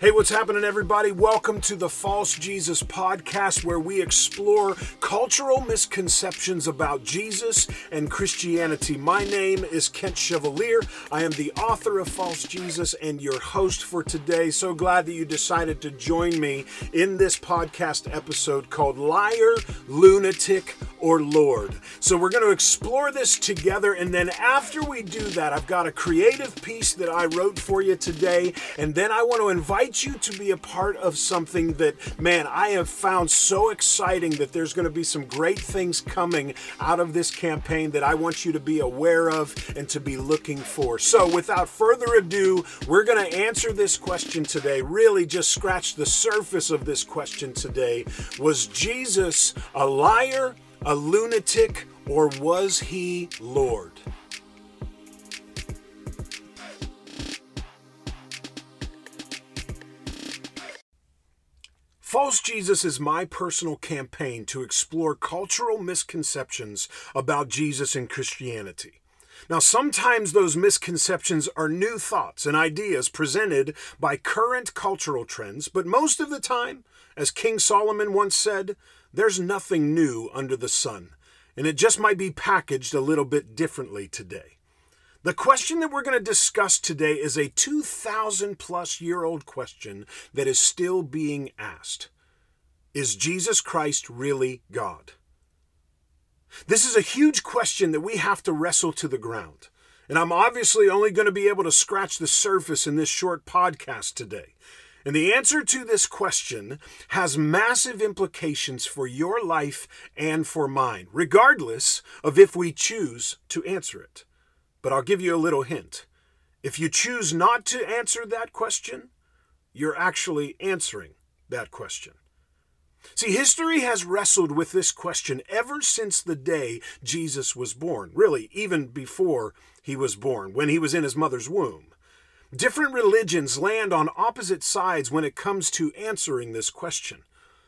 Hey, what's happening, everybody? Welcome to the False Jesus podcast, where we explore cultural misconceptions about Jesus and Christianity. My name is Kent Chevalier. I am the author of False Jesus and your host for today. So glad that you decided to join me in this podcast episode called Liar, Lunatic, or Lord. So we're going to explore this together, and then after we do that, I've got a creative piece that I wrote for you today, and then I want to invite you to be a part of something that, man, I have found so exciting that there's going to be some great things coming out of this campaign that I want you to be aware of and to be looking for. So, without further ado, we're going to answer this question today. Really, just scratch the surface of this question today. Was Jesus a liar, a lunatic, or was he Lord? False Jesus is my personal campaign to explore cultural misconceptions about Jesus and Christianity. Now, sometimes those misconceptions are new thoughts and ideas presented by current cultural trends, but most of the time, as King Solomon once said, there's nothing new under the sun, and it just might be packaged a little bit differently today. The question that we're going to discuss today is a 2,000 plus year old question that is still being asked Is Jesus Christ really God? This is a huge question that we have to wrestle to the ground. And I'm obviously only going to be able to scratch the surface in this short podcast today. And the answer to this question has massive implications for your life and for mine, regardless of if we choose to answer it. But I'll give you a little hint. If you choose not to answer that question, you're actually answering that question. See, history has wrestled with this question ever since the day Jesus was born, really, even before he was born, when he was in his mother's womb. Different religions land on opposite sides when it comes to answering this question.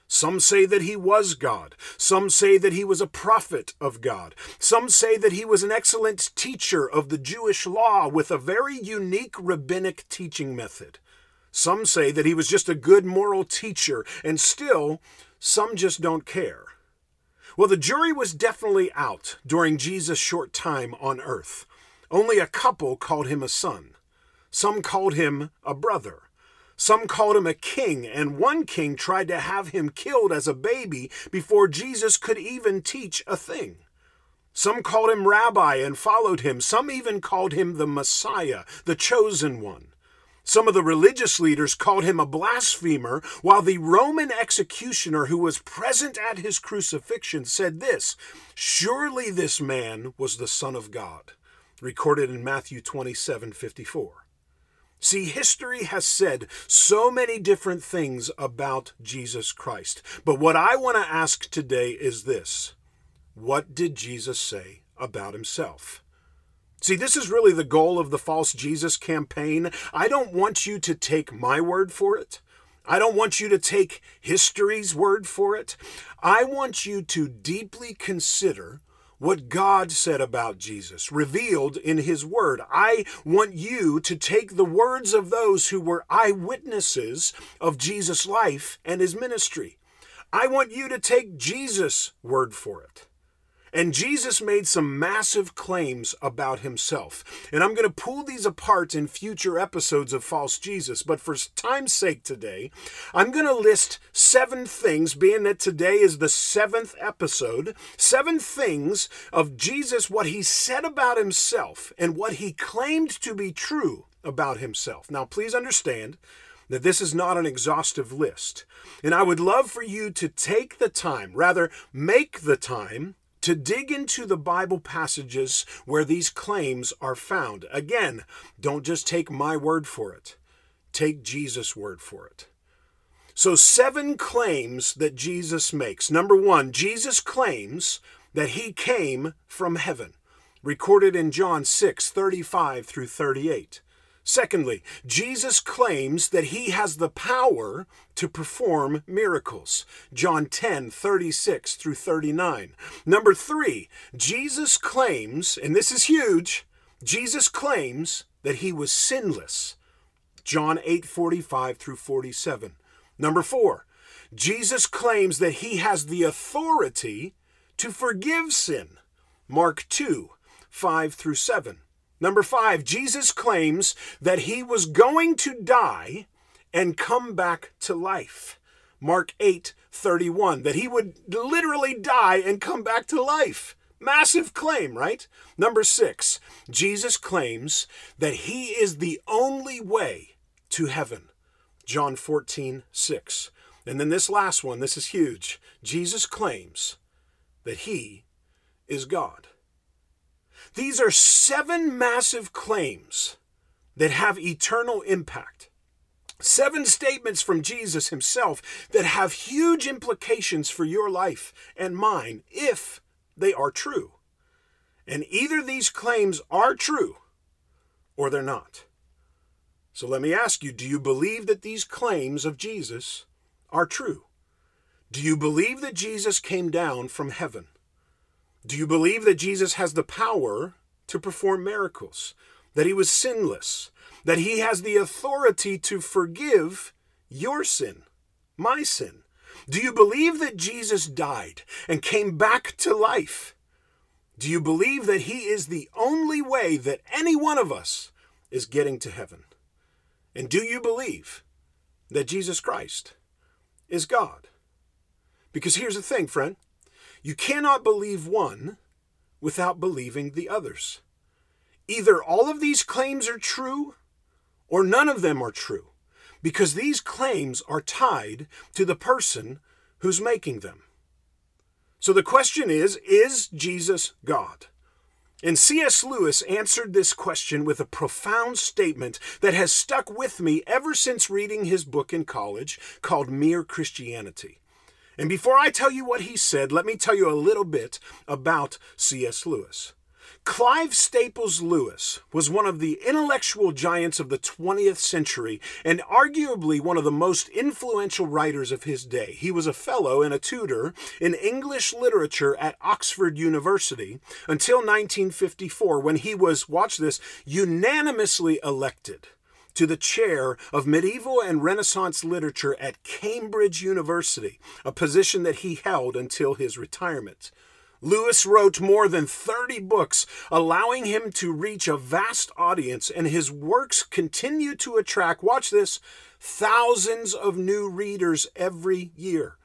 Some say that he was God. Some say that he was a prophet of God. Some say that he was an excellent teacher of the Jewish law with a very unique rabbinic teaching method. Some say that he was just a good moral teacher, and still, some just don't care. Well, the jury was definitely out during Jesus' short time on earth. Only a couple called him a son. Some called him a brother. Some called him a king, and one king tried to have him killed as a baby before Jesus could even teach a thing. Some called him rabbi and followed him. Some even called him the Messiah, the chosen one. Some of the religious leaders called him a blasphemer, while the Roman executioner who was present at his crucifixion said this Surely this man was the Son of God, recorded in Matthew 27 54. See, history has said so many different things about Jesus Christ. But what I want to ask today is this What did Jesus say about himself? See, this is really the goal of the False Jesus campaign. I don't want you to take my word for it. I don't want you to take history's word for it. I want you to deeply consider what God said about Jesus, revealed in His Word. I want you to take the words of those who were eyewitnesses of Jesus' life and His ministry. I want you to take Jesus' word for it. And Jesus made some massive claims about himself. And I'm going to pull these apart in future episodes of False Jesus. But for time's sake today, I'm going to list seven things, being that today is the seventh episode, seven things of Jesus, what he said about himself and what he claimed to be true about himself. Now, please understand that this is not an exhaustive list. And I would love for you to take the time, rather, make the time to dig into the Bible passages where these claims are found. Again, don't just take my word for it, take Jesus' word for it. So, seven claims that Jesus makes. Number one, Jesus claims that he came from heaven, recorded in John 6 35 through 38. Secondly, Jesus claims that he has the power to perform miracles. John 10, 36 through 39. Number three, Jesus claims, and this is huge, Jesus claims that he was sinless. John 8:45 through 47. Number 4. Jesus claims that he has the authority to forgive sin. Mark 2, 5 through 7. Number 5, Jesus claims that he was going to die and come back to life. Mark 8, 31, that he would literally die and come back to life. Massive claim, right? Number 6, Jesus claims that he is the only way to heaven. John 14, 6. And then this last one, this is huge. Jesus claims that he is God. These are seven massive claims that have eternal impact. Seven statements from Jesus himself that have huge implications for your life and mine if they are true. And either these claims are true or they're not. So let me ask you do you believe that these claims of Jesus are true? Do you believe that Jesus came down from heaven? Do you believe that Jesus has the power to perform miracles? That he was sinless? That he has the authority to forgive your sin, my sin? Do you believe that Jesus died and came back to life? Do you believe that he is the only way that any one of us is getting to heaven? And do you believe that Jesus Christ is God? Because here's the thing, friend you cannot believe one without believing the others. Either all of these claims are true or none of them are true, because these claims are tied to the person who's making them. So the question is Is Jesus God? And C.S. Lewis answered this question with a profound statement that has stuck with me ever since reading his book in college called Mere Christianity. And before I tell you what he said, let me tell you a little bit about C.S. Lewis. Clive Staples Lewis was one of the intellectual giants of the 20th century and arguably one of the most influential writers of his day. He was a fellow and a tutor in English literature at Oxford University until 1954 when he was, watch this, unanimously elected to the chair of medieval and Renaissance literature at Cambridge University, a position that he held until his retirement. Lewis wrote more than 30 books, allowing him to reach a vast audience, and his works continue to attract, watch this, thousands of new readers every year.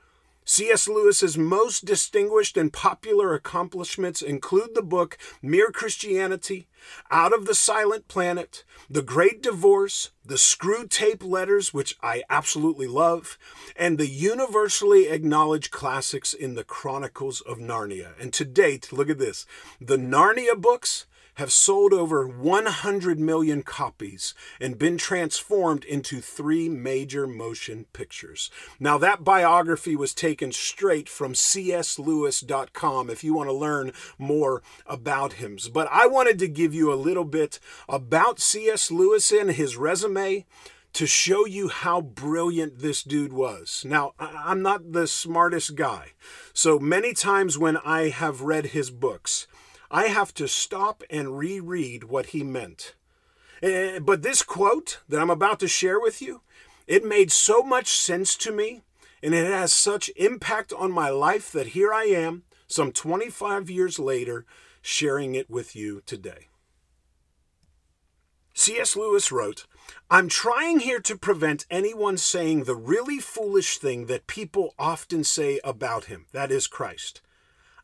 C.S. Lewis's most distinguished and popular accomplishments include the book Mere Christianity, Out of the Silent Planet, The Great Divorce, The Screwtape Letters, which I absolutely love, and the universally acknowledged classics in the Chronicles of Narnia. And to date, look at this the Narnia books have sold over 100 million copies and been transformed into three major motion pictures. Now, that biography was taken straight from cslewis.com if you want to learn more about him. But I wanted to give you a little bit about C.S. Lewis and his resume to show you how brilliant this dude was. Now, I'm not the smartest guy, so many times when I have read his books, I have to stop and reread what he meant. Eh, but this quote that I'm about to share with you, it made so much sense to me and it has such impact on my life that here I am, some 25 years later, sharing it with you today. C.S. Lewis wrote, I'm trying here to prevent anyone saying the really foolish thing that people often say about him, that is Christ.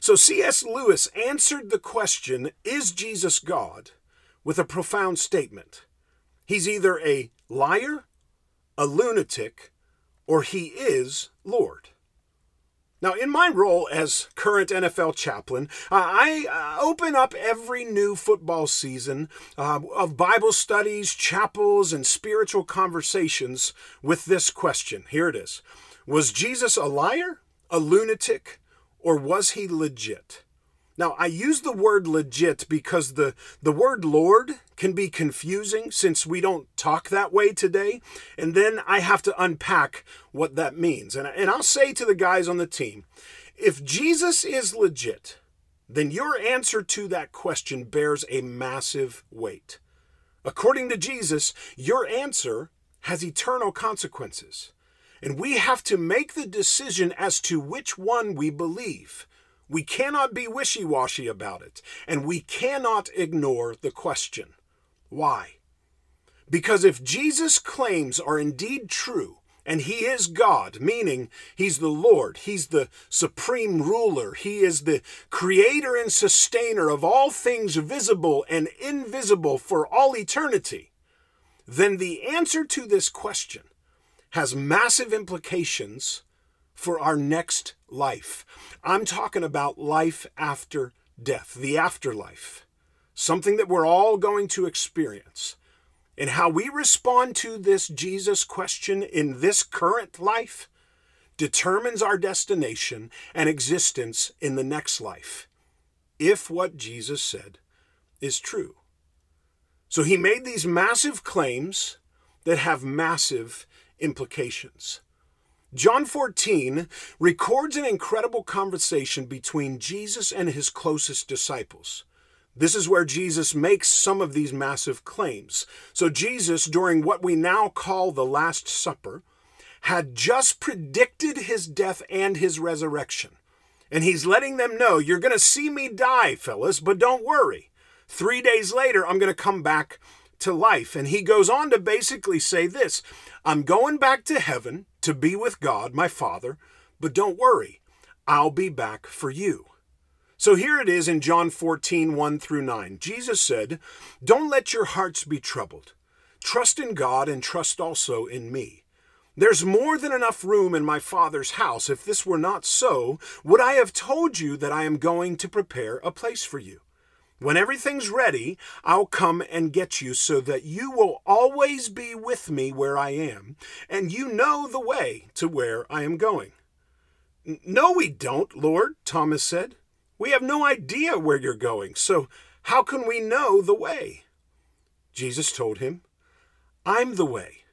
So C.S. Lewis answered the question, Is Jesus God? with a profound statement. He's either a liar, a lunatic, or he is Lord. Now, in my role as current NFL chaplain, uh, I uh, open up every new football season uh, of Bible studies, chapels, and spiritual conversations with this question. Here it is Was Jesus a liar, a lunatic, or was he legit? Now, I use the word legit because the, the word Lord can be confusing since we don't talk that way today. And then I have to unpack what that means. And, and I'll say to the guys on the team if Jesus is legit, then your answer to that question bears a massive weight. According to Jesus, your answer has eternal consequences. And we have to make the decision as to which one we believe. We cannot be wishy washy about it, and we cannot ignore the question why? Because if Jesus' claims are indeed true, and he is God, meaning he's the Lord, he's the supreme ruler, he is the creator and sustainer of all things visible and invisible for all eternity, then the answer to this question has massive implications for our next life. I'm talking about life after death, the afterlife, something that we're all going to experience. And how we respond to this Jesus question in this current life determines our destination and existence in the next life, if what Jesus said is true. So he made these massive claims that have massive implications. John 14 records an incredible conversation between Jesus and his closest disciples. This is where Jesus makes some of these massive claims. So, Jesus, during what we now call the Last Supper, had just predicted his death and his resurrection. And he's letting them know, You're going to see me die, fellas, but don't worry. Three days later, I'm going to come back to life. And he goes on to basically say this I'm going back to heaven to be with God, my Father, but don't worry, I'll be back for you. So here it is in John 14, 1 through 9. Jesus said, Don't let your hearts be troubled. Trust in God and trust also in me. There's more than enough room in my Father's house. If this were not so, would I have told you that I am going to prepare a place for you? When everything's ready, I'll come and get you so that you will always be with me where I am, and you know the way to where I am going. No, we don't, Lord, Thomas said. We have no idea where you're going, so how can we know the way? Jesus told him, I'm the way,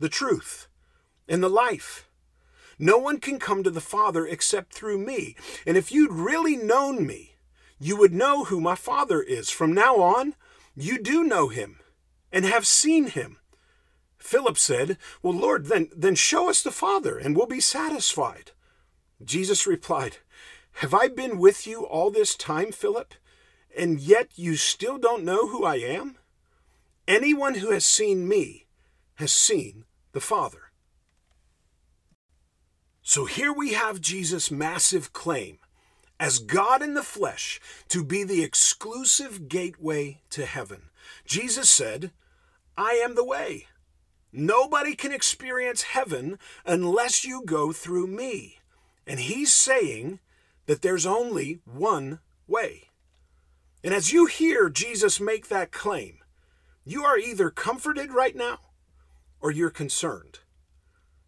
the truth, and the life. No one can come to the Father except through me. And if you'd really known me, you would know who my Father is. From now on, you do know him and have seen him. Philip said, Well, Lord, then, then show us the Father, and we'll be satisfied. Jesus replied, Have I been with you all this time, Philip, and yet you still don't know who I am? Anyone who has seen me has seen the Father. So here we have Jesus' massive claim as God in the flesh to be the exclusive gateway to heaven. Jesus said, I am the way. Nobody can experience heaven unless you go through me. And he's saying that there's only one way. And as you hear Jesus make that claim, you are either comforted right now or you're concerned.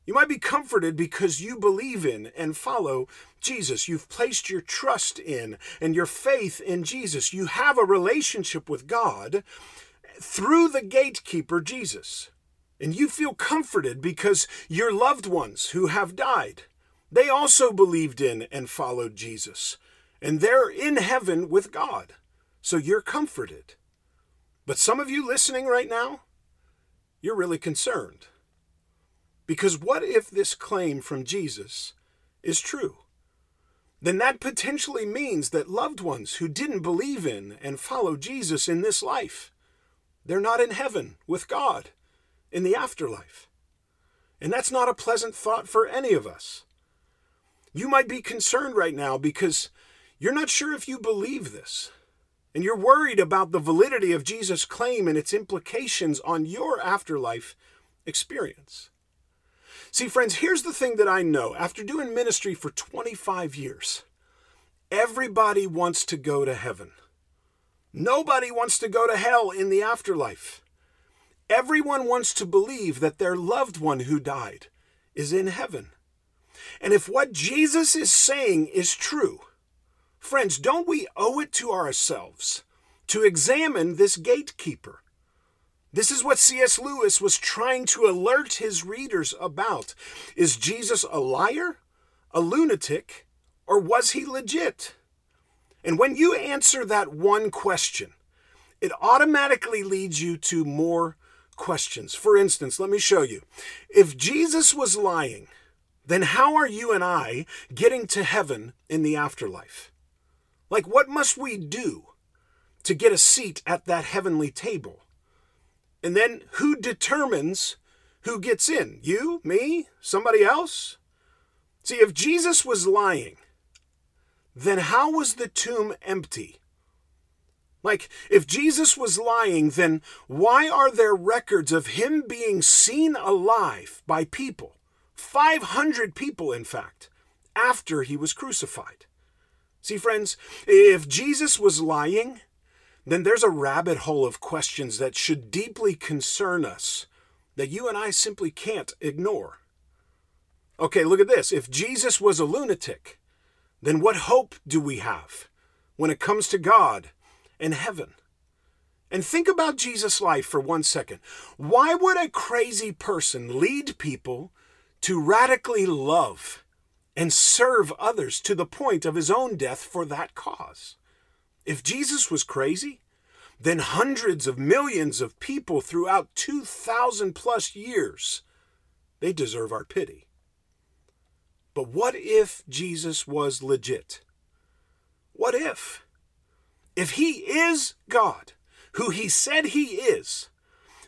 You might be comforted because you believe in and follow Jesus. You've placed your trust in and your faith in Jesus. You have a relationship with God through the gatekeeper, Jesus. And you feel comforted because your loved ones who have died, they also believed in and followed Jesus. And they're in heaven with God. So you're comforted. But some of you listening right now, you're really concerned. Because what if this claim from Jesus is true? Then that potentially means that loved ones who didn't believe in and follow Jesus in this life, they're not in heaven with God in the afterlife. And that's not a pleasant thought for any of us. You might be concerned right now because you're not sure if you believe this. And you're worried about the validity of Jesus' claim and its implications on your afterlife experience. See, friends, here's the thing that I know after doing ministry for 25 years everybody wants to go to heaven. Nobody wants to go to hell in the afterlife. Everyone wants to believe that their loved one who died is in heaven. And if what Jesus is saying is true, friends, don't we owe it to ourselves to examine this gatekeeper? This is what C.S. Lewis was trying to alert his readers about. Is Jesus a liar, a lunatic, or was he legit? And when you answer that one question, it automatically leads you to more questions. For instance, let me show you. If Jesus was lying, then how are you and I getting to heaven in the afterlife? Like, what must we do to get a seat at that heavenly table? And then who determines who gets in? You, me, somebody else? See, if Jesus was lying, then how was the tomb empty? Like, if Jesus was lying, then why are there records of him being seen alive by people? 500 people, in fact, after he was crucified. See, friends, if Jesus was lying, then there's a rabbit hole of questions that should deeply concern us that you and I simply can't ignore. Okay, look at this. If Jesus was a lunatic, then what hope do we have when it comes to God and heaven? And think about Jesus' life for one second. Why would a crazy person lead people to radically love and serve others to the point of his own death for that cause? If Jesus was crazy, then hundreds of millions of people throughout 2,000 plus years, they deserve our pity. But what if Jesus was legit? What if? If he is God, who he said he is,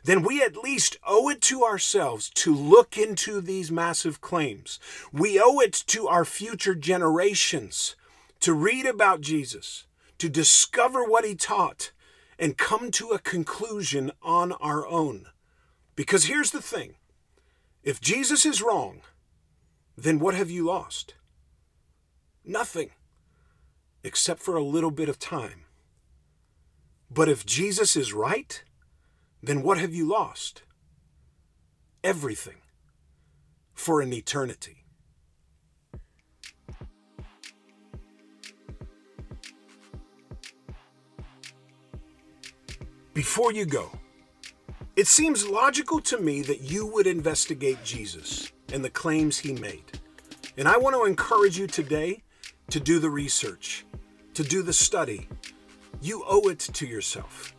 then we at least owe it to ourselves to look into these massive claims. We owe it to our future generations to read about Jesus, to discover what he taught, and come to a conclusion on our own. Because here's the thing if Jesus is wrong, then what have you lost? Nothing, except for a little bit of time. But if Jesus is right, then what have you lost? Everything for an eternity. Before you go, it seems logical to me that you would investigate Jesus and the claims he made. And I want to encourage you today to do the research, to do the study. You owe it to yourself.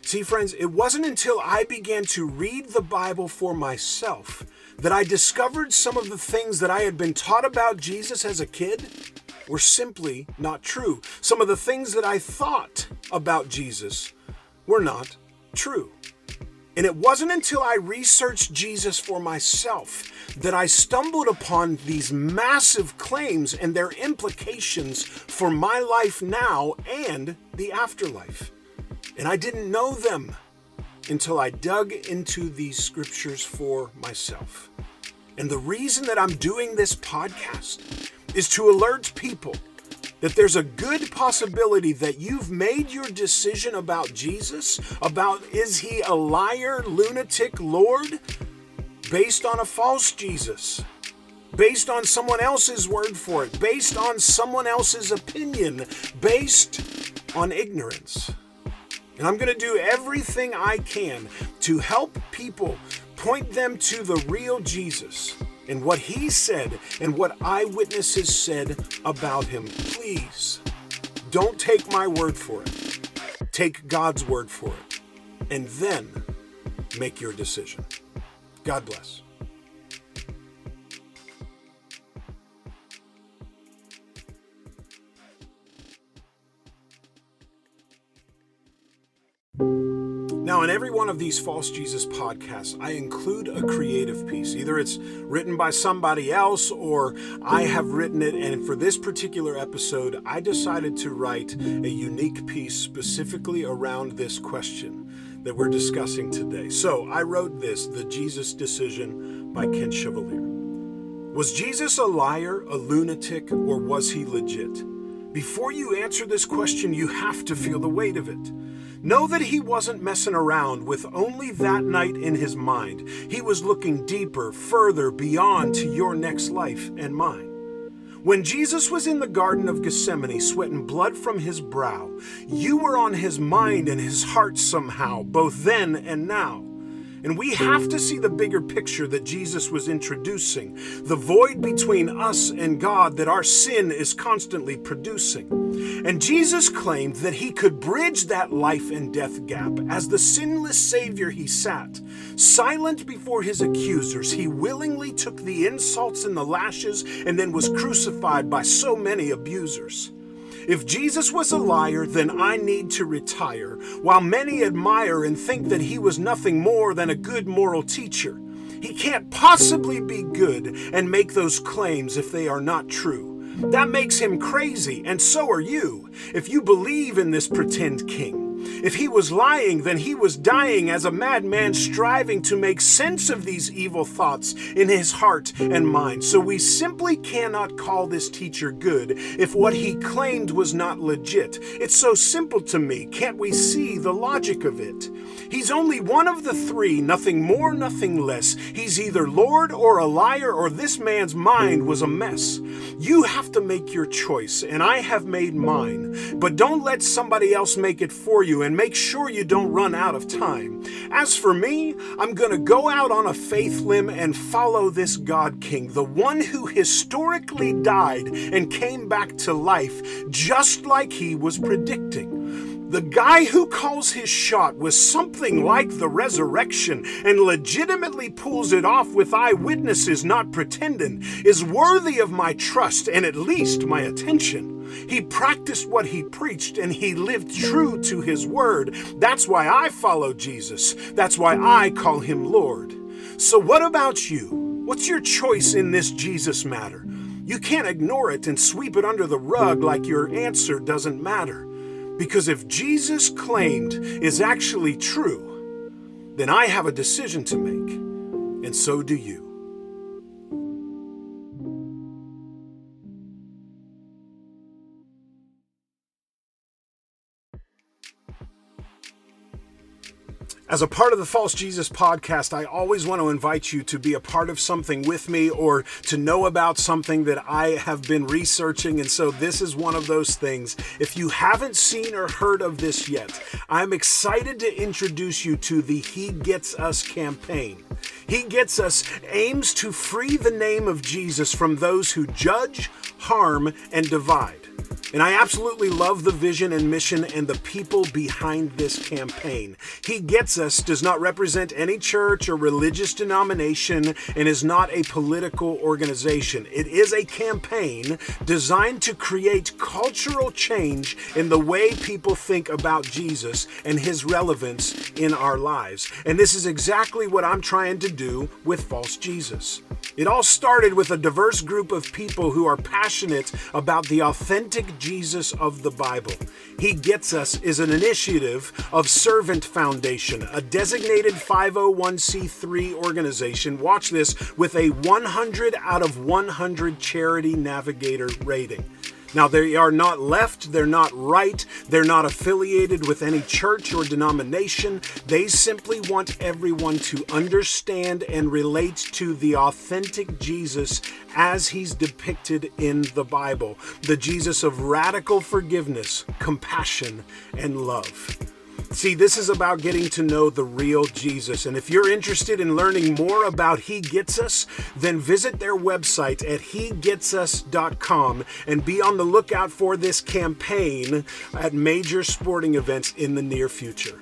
See, friends, it wasn't until I began to read the Bible for myself that I discovered some of the things that I had been taught about Jesus as a kid were simply not true. Some of the things that I thought about Jesus were not true. And it wasn't until I researched Jesus for myself that I stumbled upon these massive claims and their implications for my life now and the afterlife. And I didn't know them until I dug into these scriptures for myself. And the reason that I'm doing this podcast is to alert people that there's a good possibility that you've made your decision about Jesus, about is he a liar, lunatic, Lord, based on a false Jesus, based on someone else's word for it, based on someone else's opinion, based on ignorance. And I'm going to do everything I can to help people point them to the real Jesus and what he said and what eyewitnesses said about him. Please don't take my word for it. Take God's word for it. And then make your decision. God bless. Now, in every one of these False Jesus podcasts, I include a creative piece. Either it's written by somebody else or I have written it. And for this particular episode, I decided to write a unique piece specifically around this question that we're discussing today. So I wrote this The Jesus Decision by Kent Chevalier. Was Jesus a liar, a lunatic, or was he legit? Before you answer this question, you have to feel the weight of it. Know that he wasn't messing around with only that night in his mind. He was looking deeper, further, beyond to your next life and mine. When Jesus was in the Garden of Gethsemane, sweating blood from his brow, you were on his mind and his heart somehow, both then and now. And we have to see the bigger picture that Jesus was introducing the void between us and God that our sin is constantly producing. And Jesus claimed that he could bridge that life and death gap. As the sinless Savior, he sat. Silent before his accusers, he willingly took the insults and the lashes and then was crucified by so many abusers. If Jesus was a liar, then I need to retire, while many admire and think that he was nothing more than a good moral teacher. He can't possibly be good and make those claims if they are not true. That makes him crazy, and so are you, if you believe in this pretend king. If he was lying, then he was dying as a madman striving to make sense of these evil thoughts in his heart and mind. So we simply cannot call this teacher good if what he claimed was not legit. It's so simple to me. Can't we see the logic of it? He's only one of the three, nothing more, nothing less. He's either Lord or a liar, or this man's mind was a mess. You have to make your choice, and I have made mine. But don't let somebody else make it for you, and make sure you don't run out of time. As for me, I'm going to go out on a faith limb and follow this God King, the one who historically died and came back to life just like he was predicting. The guy who calls his shot with something like the resurrection and legitimately pulls it off with eyewitnesses not pretending is worthy of my trust and at least my attention. He practiced what he preached and he lived true to his word. That's why I follow Jesus. That's why I call him Lord. So, what about you? What's your choice in this Jesus matter? You can't ignore it and sweep it under the rug like your answer doesn't matter. Because if Jesus claimed is actually true, then I have a decision to make, and so do you. As a part of the False Jesus podcast, I always want to invite you to be a part of something with me or to know about something that I have been researching. And so this is one of those things. If you haven't seen or heard of this yet, I'm excited to introduce you to the He Gets Us campaign. He Gets Us aims to free the name of Jesus from those who judge, harm, and divide. And I absolutely love the vision and mission and the people behind this campaign. He Gets Us does not represent any church or religious denomination and is not a political organization. It is a campaign designed to create cultural change in the way people think about Jesus and his relevance in our lives. And this is exactly what I'm trying to do with False Jesus. It all started with a diverse group of people who are passionate about the authentic Jesus of the Bible. He Gets Us is an initiative of Servant Foundation, a designated 501c3 organization. Watch this with a 100 out of 100 charity navigator rating. Now, they are not left, they're not right, they're not affiliated with any church or denomination. They simply want everyone to understand and relate to the authentic Jesus as he's depicted in the Bible the Jesus of radical forgiveness, compassion, and love. See, this is about getting to know the real Jesus. And if you're interested in learning more about He Gets Us, then visit their website at HeGetsUs.com and be on the lookout for this campaign at major sporting events in the near future.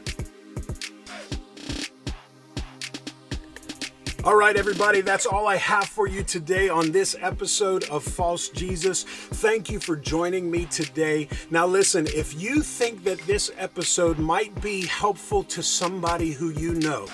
All right, everybody, that's all I have for you today on this episode of False Jesus. Thank you for joining me today. Now, listen, if you think that this episode might be helpful to somebody who you know,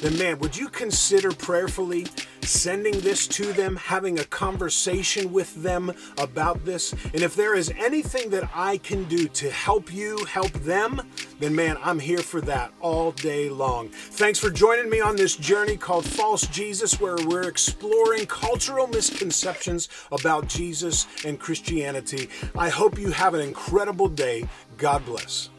then man, would you consider prayerfully sending this to them, having a conversation with them about this? And if there is anything that I can do to help you help them, then man, I'm here for that all day long. Thanks for joining me on this journey called False Jesus, where we're exploring cultural misconceptions about Jesus and Christianity. I hope you have an incredible day. God bless.